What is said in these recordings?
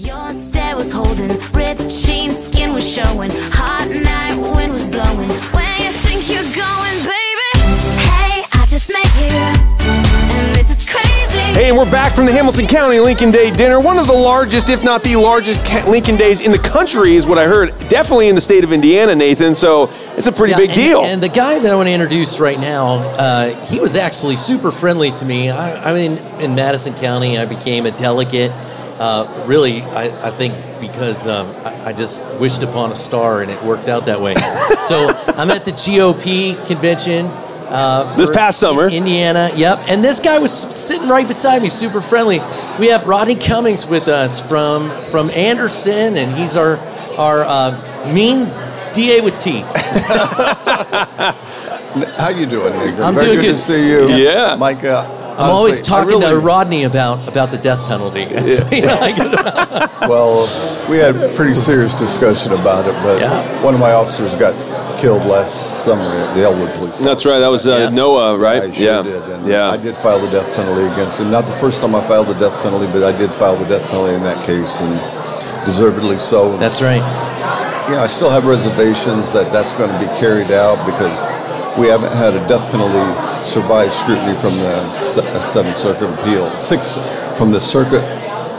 Your stare was holding, ripped jeans, skin was showing, hot night, wind was blowing. Where you think you're going, baby? Hey, I just met you, and this is crazy. Hey, and we're back from the Hamilton County Lincoln Day dinner. One of the largest, if not the largest, ca- Lincoln Days in the country, is what I heard. Definitely in the state of Indiana, Nathan. So it's a pretty Yeah, big and, deal. And the guy that I want to introduce right now, uh, he was actually super friendly to me. I, I'm in, in Madison County. I became a delegate. Uh, really, I, I think because um, I, I just wished upon a star and it worked out that way. so I'm at the GOP convention. Uh, This past summer. Indiana. Yep. And this guy was sitting right beside me, super friendly. We have Rodney Cummings with us from from Anderson, and he's our our uh, mean DA with teeth. How you doing, Nick? I'm Very doing good, good. to see you. Yeah. Mike. Uh, I'm always honestly, I talking to Rodney about about the death penalty. That's, you know, like- Well, we had a pretty serious discussion about it, but Yeah. one of my officers got killed last summer at the Elwood Police. That's right. That was uh, Yeah. Noah, right? I sure yeah. did. And yeah. I did file the death penalty against him. Not the first time I filed the death penalty, but I did file the death penalty in that case, and deservedly so. That's right. you know, I still have reservations that that's going to be carried out because we haven't had a death penalty survive scrutiny from the uh, Seventh Circuit Appeal, six from the Circuit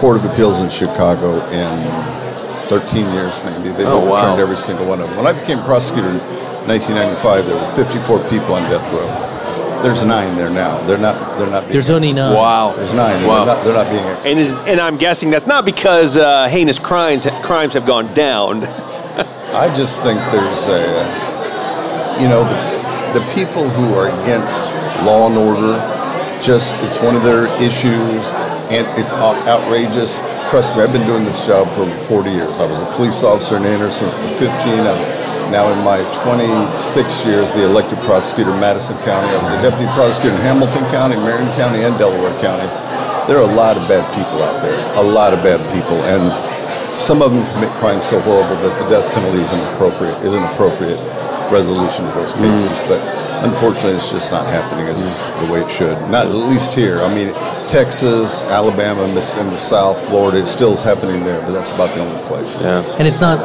Court of Appeals in Chicago in 13 years, maybe. They've Oh, wow. overturned every single one of them. When I became prosecutor in 1995, there were 54 people on death row. There's nine there now. They're not. They're not. Being There's only nine. wow. There's nine. And Wow. they're, not, they're not being executed. And is and I'm guessing that's not because uh, heinous crimes crimes have gone down. I just think there's a, you know, the, the people who are against law and order, just it's one of their issues, and it's outrageous. Trust me, I've been doing this job for 40 years. I was a police officer in Anderson for 15. I'm now in my 26 years, the elected prosecutor in Madison County. I was a deputy prosecutor in Hamilton County, Marion County, and Delaware County. There are a lot of bad people out there, a lot of bad people, and some of them commit crimes so horrible that the death penalty is inappropriate, is an appropriate resolution of those mm. cases. But unfortunately, it's just not happening as mm. the way it should. Not at least here. I mean, Texas, Alabama, Miss- in the South, Florida, it still is happening there, but that's about the only place. Yeah. And it's not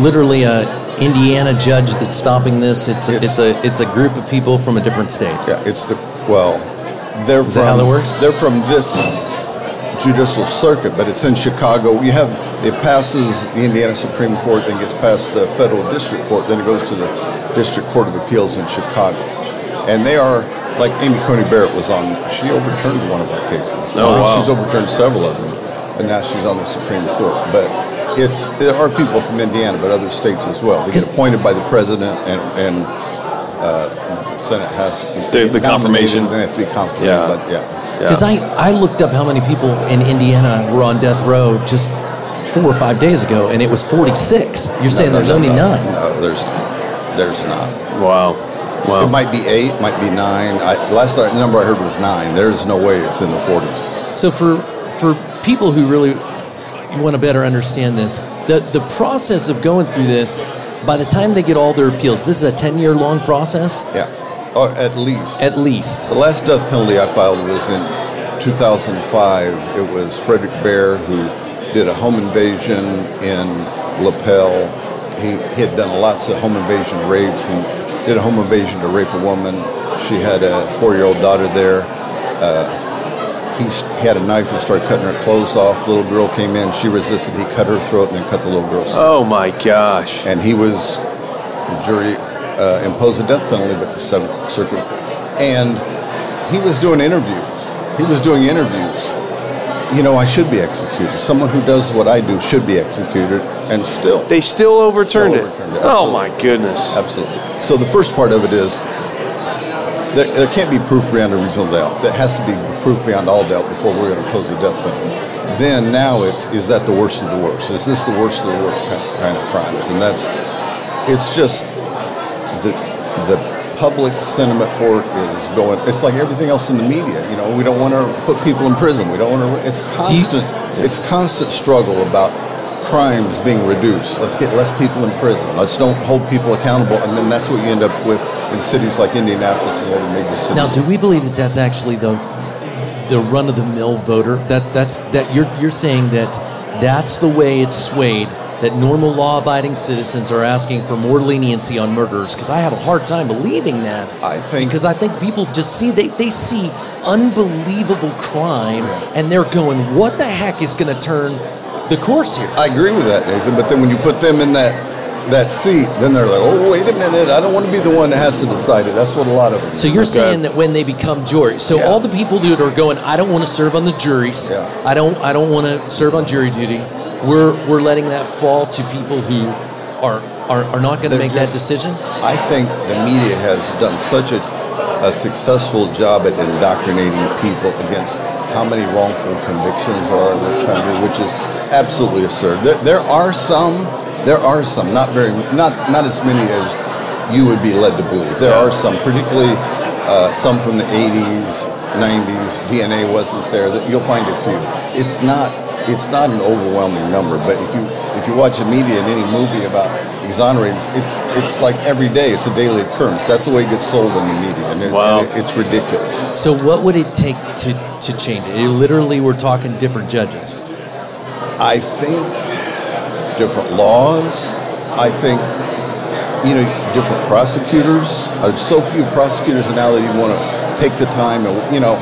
literally a Indiana judge that's stopping this. It's a, it's, It's- a it's a group of people from a different state. Yeah, it's the well, they're Is from that how that works? they're from this judicial circuit, but it's in Chicago. You have it passes the Indiana Supreme Court, then gets past the federal district court, then it goes to the District Court of Appeals in Chicago, and they are like Amy Coney Barrett was on. She overturned one of our cases. Oh, I think wow. She's overturned several of them, and now she's on the Supreme Court. But it's there are people from Indiana, but other states as well. They get appointed by the president and and uh, the Senate has The- the confirmation. They have to be confirmed. Yeah. But yeah. Because I, I looked up how many people in Indiana were on death row just four or five days ago, and it was 46. You're saying No, there's no, only no, nine. No, there's not. There's not. Wow. Wow. It might be eight, might be nine. I, the last I- number I heard was nine. There's no way it's in the 40s. So for for people who really want to better understand this, the the process of going through this, by the time they get all their appeals, this is a 10 year long process Yeah, or at least. at least. The last death penalty I filed was in 2005. It was Frederick Baer who did a home invasion in Lapel. He, he had done lots of home invasion rapes. He did a home invasion to rape a woman. She had a four-year-old daughter there. Uh, he, he had a knife and started cutting her clothes off. The little girl came in. She resisted. He cut her throat and then cut the little girl's throat oh my gosh. and he was the jury uh, imposed a death penalty, but the Seventh Circuit, and he was doing interviews. He was doing interviews. You know, I should be executed. Someone who does what I do should be executed, and still, They still overturned, Still it. overturned it, Oh my goodness. absolutely. So the first part of it is there, there can't be proof beyond a reasonable doubt. That has to be proof beyond all doubt before we're going to impose the death penalty. Then now it's is that the worst of the worst? Is this the worst of the worst kind of crimes? And that's it's just the the public sentiment for it is going. It's like everything else in the media. You know, we don't want to put people in prison. We don't want to. It's constant. It's constant struggle about crimes being reduced. Let's get less people in prison. Let's don't hold people accountable, and then that's what you end up with in cities like Indianapolis and other major cities. Now, do we believe that that's actually the the run of the mill voter? That that's that you're you're saying that That's the way it's swayed. That normal law-abiding citizens are asking for more leniency on murderers because I have a hard time believing that. I think- because I think people just see they, they see unbelievable crime and they're going, "What the heck is going to turn the course here?" I agree with that, Nathan. But then when you put them in that that seat, then they're like, "Oh, wait a minute! I don't want to be the one that has to decide it." That's what a lot of them. So you're saying that when they become jury, so Yeah. all the people that are going, I don't want to serve on the juries. Yeah. I don't. I don't want to serve on jury duty. We're we're letting that fall to people who are are, are not going to make that decision. I think the media has done such a, a successful job at indoctrinating people against how many wrongful convictions are in this country, which is absolutely absurd. There, there are some, there are some, not very, not not as many as you would be led to believe. There are some, particularly uh, some from the 80s, 90s. DNA wasn't there. That you'll find a few. It's not. It's not an overwhelming number, but if you if you watch the media in any movie about exonerating, it's it's like every day. It's a daily occurrence. That's the way it gets sold in the media, and, it, Wow. and it- it's ridiculous. So what would it take to to change it? It literally, we're talking different judges. I think different laws. I think you know different prosecutors. Uh, There's so few prosecutors now that you want to take the time. And you know,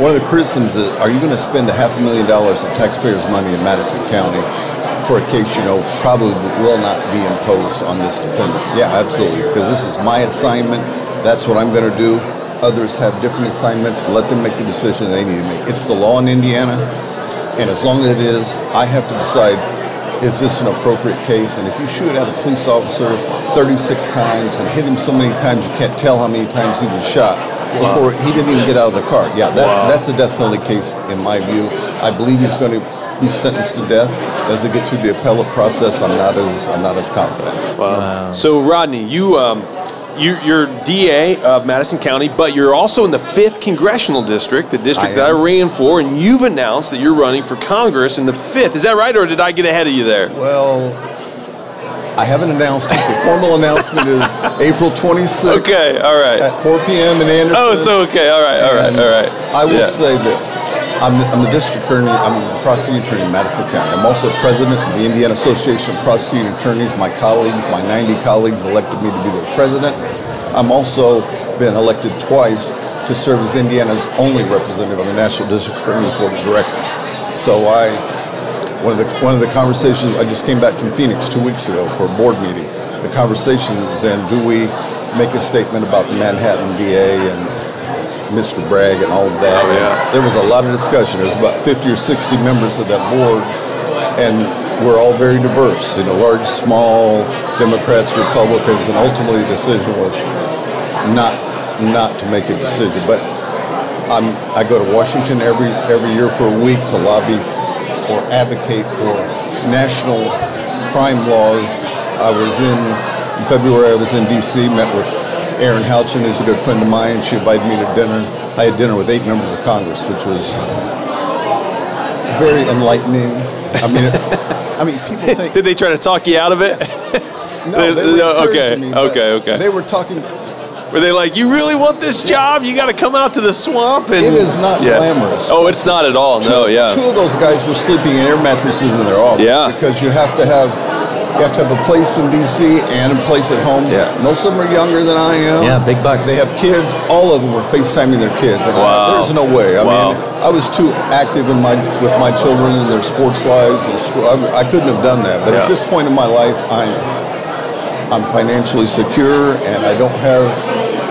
one of the criticisms is, are you going to spend a half a million dollars of taxpayers' money in Madison County for a case you know probably will not be imposed on this defendant? Yeah, absolutely, because this is my assignment. That's what I'm going to do. Others have different assignments. Let them make the decision they need to make. It's the law in Indiana. And as long as it is, I have to decide is this an appropriate case? And if you shoot at a police officer 36 times and hit him so many times you can't tell how many times he was shot before he didn't even get out of the car. Yeah, that, that's a death penalty case in my view. I believe he's going to be sentenced to death. As they get through the appellate process, I'm not as I'm not as confident. Wow. So Rodney, you um, you you're DA of Madison County, but you're also in the fifth congressional district, the district I that I ran for, and you've announced that you're running for Congress in the fifth. Is that right, or did I get ahead of you there? Well, I haven't announced it. The formal announcement is April 26th Okay, all right. at 4 p.m. in Anderson. Oh, so okay, all right, all right, all right. I will Yeah. say this. I'm the, I'm the district attorney, I'm the prosecuting attorney in Madison County. I'm also president of the Indiana Association of Prosecuting Attorneys. My colleagues, my 90 colleagues elected me to be their president. I'm also been elected twice to serve as Indiana's only representative on the National District Attorney's Board of Directors. So I, one of the one of the conversations I just came back from Phoenix two weeks ago for a board meeting. The conversation is then do we make a statement about the Manhattan DA and Mr. Bragg and all of that. Oh, yeah. There was a lot of discussion. There was about 50 or 60 members of that board, and we're all very diverse. You know, large, small, Democrats, Republicans, and ultimately the decision was not not to make a decision. But I'm, I go to Washington every every year for a week to lobby or advocate for national crime laws. I was in, in February. I was in D.C. Met with Erin Houchin, who's a good friend of mine. She invited me to dinner. I had dinner with eight members of Congress, which was very enlightening. I mean, it, I mean, people think Did they try to talk you out of it? no, they were No, okay, me, okay, okay. They were talking. Were they like, you really want this job? You got to come out to the swamp and. It is not glamorous. Oh, it's not at all. No, two, yeah. Two of those guys were sleeping in air mattresses in their office. Yeah. Because you have to have you have to have a place in DC and a place at home. Yeah. Most of them are younger than I am. Yeah, big bucks. They have kids. All of them were FaceTiming their kids. And I- Wow. there's no way. I Wow. mean, I was too active in my with my children and their sports lives and school. I, I couldn't have done that. But Yeah. at this point in my life, I'm I'm financially secure and I don't have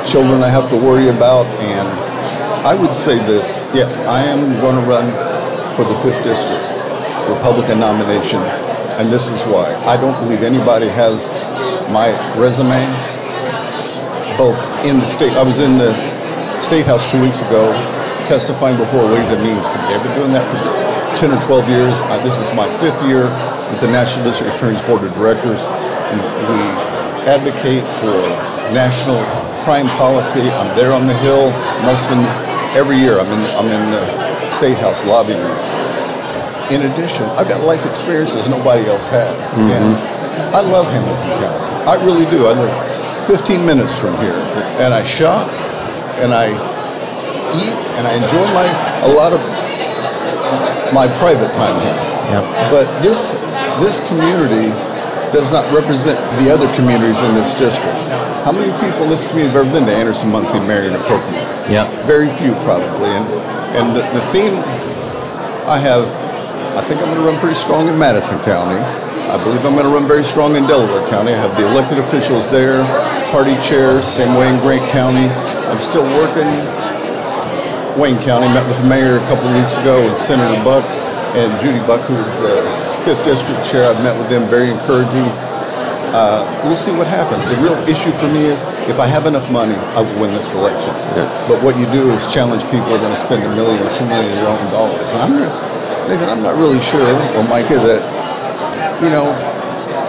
children I have to worry about. And I would say this yes, I am going to run for the 5th District Republican nomination. And this is why. I don't believe anybody has my resume, both in the state. I was in the State House two weeks ago testifying before Ways and Means Committee. I've been doing that for 10 or 12 years. Uh, this is my fifth year with the National District Attorney's Board of Directors. We, we advocate for national crime policy. I'm there on the Hill. Most of every year I'm in, I'm in the State House lobbying these things. In addition, I've got life experiences nobody else has. Mm-hmm. And I love Hamilton County. I really do. I live 15 minutes from here. And I shop and I eat and I enjoy my a lot of my private time here. Yep. But this this community does not represent the other communities in this district. How many people in this community have ever been to Anderson, Muncie, Marion, or Kokomo? Yep. Very few, probably. And and the, the theme I have, I think I'm going to run pretty strong in Madison County. I believe I'm going to run very strong in Delaware County. I have the elected officials there, party chairs, same way in Grant County. I'm still working Wayne County. Met with the mayor a couple of weeks ago and Senator Buck and Judy Buck, who's the fifth district chair. I've met with them, very encouraging. Uh, we'll see what happens. The real issue for me is if I have enough money, I will win this election. But what you do is challenge people who are going to spend a million or two million of their own dollars. And I'm not, Nathan, I'm not really sure, or Micah, that you know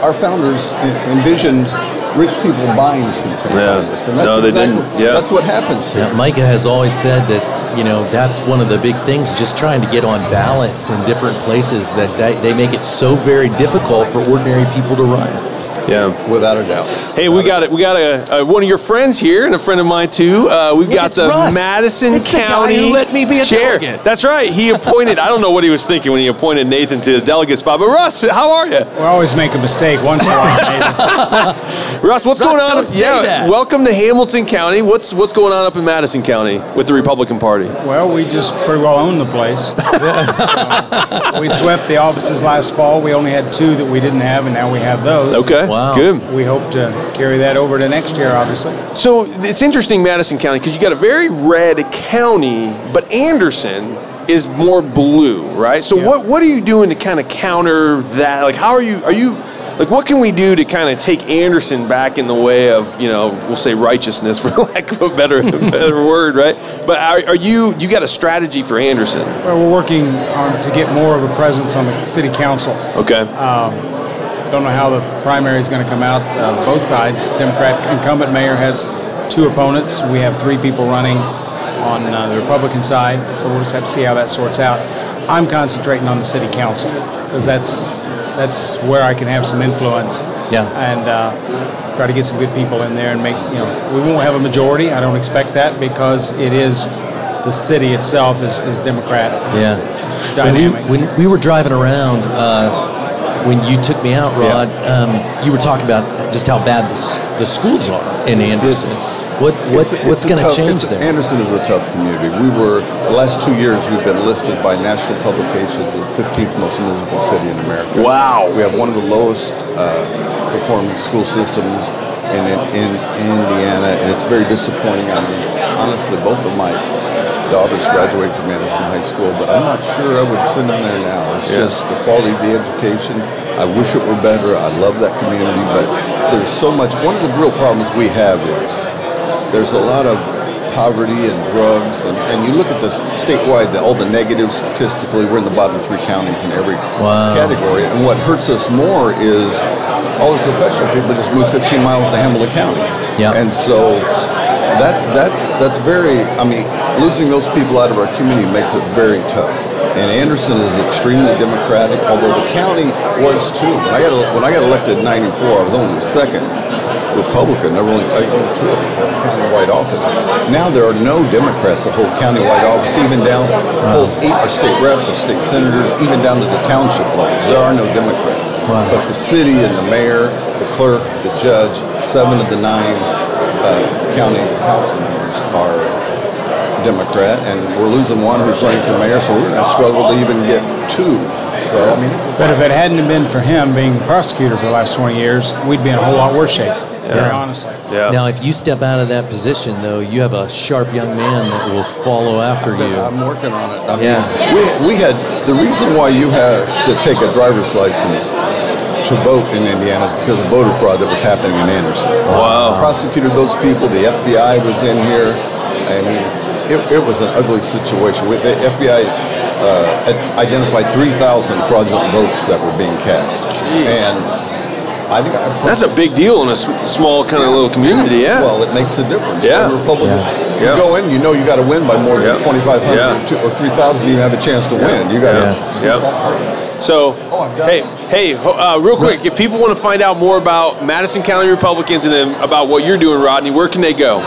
our founders envisioned rich people buying seats in Yeah. Congress, and that's No, they exactly didn't. Yeah. that's what happens here. Yeah, Micah has always said that you know that's one of the big things, just trying to get on ballots in different places. That they, they make it so very difficult for ordinary people to run. Yeah. Without a doubt. Hey, we got it. We got a, a one of your friends here, and a friend of mine too. Uh, we've got it's the Russ. Madison It's the guy County who let me be a chair. delegate. That's right. He appointed. I don't know what he was thinking when he appointed Nathan to the delegate spot. But Russ, how are you? We always make a mistake once in a while. Russ, what's Russ, going on? don't say yeah, that. welcome to Hamilton County. What's what's going on up in Madison County with the Republican Party? well, we just pretty well own the place. Uh, we swept the offices last fall. We only had two that we didn't have, and now we have those. Okay, Wow. good. We hope to carry that over to next year, obviously. So it's interesting, Madison County, because you got a very red county, but Anderson is more blue, right? So Yeah. what what are you doing to kind of counter that? Like, how are you? Are you like what can we do to kind of take Anderson back in the way of you know we'll say righteousness for lack of a better better word, right? But are, are you you got a strategy for Anderson? Well, we're working on to get more of a presence on the city council. Okay. Um, Don't know how the primary is going to come out. Uh, both sides. Democrat incumbent mayor has two opponents. We have three people running on uh, the Republican side, so we'll just have to see how that sorts out. I'm concentrating on the city council because that's that's where I can have some influence. Yeah. And uh, try to get some good people in there and make you know we won't have a majority. I don't expect that because it is the city itself is, is Democrat Yeah. When we, when we were driving around, uh, when you took me out, Rod, um, you were talking about just how bad the, the schools are in Anderson. It's- what what It's- what's it's a going to change there? Anderson is a tough community. We were the last two years we've been listed by national publications as the 15th most miserable city in America. Wow. We have one of the lowest uh, performing school systems in, in in Indiana, and it's very disappointing. I mean, honestly, both of my daughters graduated from Anderson High School, but I'm not sure I would send them there now. It's Yeah. just the quality of the education. I wish it were better. I love that community, but there's so much. One of the real problems we have is there's a lot of poverty and drugs, and, and you look at this statewide, the, all the negatives statistically, we're in the bottom three counties in every Wow. category. And what hurts us more is all the professional people just move 15 miles to Hamilton County. Yeah. And so that that's that's very. I mean, losing those people out of our community makes it very tough. And Anderson is extremely democratic, although the county was too. When I got when I got elected in '94, I was only the second Republican. There were only, I only two of us had a countywide office. Now there are no Democrats that hold countywide office, even down hold eight are state reps or state senators, even down to the township levels. There are no Democrats. Wow. But the city and the mayor, the clerk, the judge, seven of the nine uh, county council members are Democrat, and we're losing one who's running for mayor, so we're going to struggle to even get two. So I mean, But if it hadn't been for him being the prosecutor for the last 20 years, we'd be in a whole lot worse shape, very honestly. Yeah. Now, if you step out of that position, though, you have a sharp young man that will follow after you. I'm working on it. I mean, Yeah. we, we had the reason why you have to take a driver's license to vote in Indiana is because of voter fraud that was happening in Anderson. Wow. Prosecuted those people. The FBI was in here. I mean, it, it was an ugly situation. The FBI uh, identified 3,000 fraudulent votes that were being cast, and I think I That's a big deal in a small kind of little community. Yeah. well, it makes a difference. Yeah. Republican, Yeah. you Yeah. go in, you know you got to win by more than Yeah. 2,500 Yeah. or, or 3,000 to even have a chance to win. You got to. Yep. So, Oh, hey, hey, uh, real quick, if people want to find out more about Madison County Republicans and then about what you're doing, Rodney, where can they go?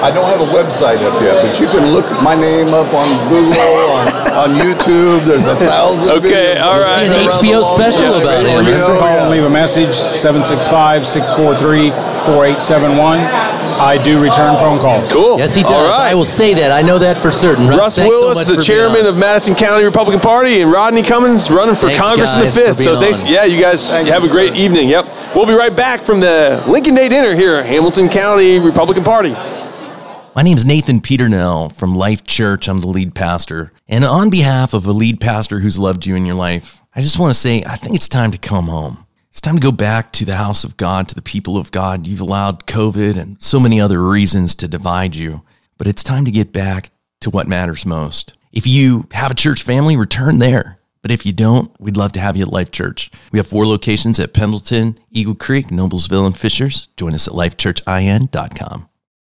I don't have a website up yet, but you can look my name up on Google, on on YouTube. There's a thousand. Okay, videos all on right. an HBO special time. about it. Or you can call yeah. and leave a message 765 643 4871. I do return phone calls. Cool. Yes, he does. All right. I will say that. I know that for certain. Russ, Russ thanks so Willis, the chairman of Madison County Republican Party, and Rodney Cummings running for Thanks, Congress in the fifth. So thanks, on. yeah, you guys Thank have you, a great sir. evening. Yep, we'll be right back from the Lincoln Day dinner here, at Hamilton County Republican Party. My name is Nathan Peternell from Life Church. I'm the lead pastor. And on behalf of a lead pastor who's loved you in your life, I just want to say I think it's time to come home. It's time to go back to the house of God, to the people of God. You've allowed COVID and so many other reasons to divide you, but it's time to get back to what matters most. If you have a church family, return there. But if you don't, we'd love to have you at Life Church. We have four locations at Pendleton, Eagle Creek, Noblesville, and Fishers. Join us at lifechurchin.com.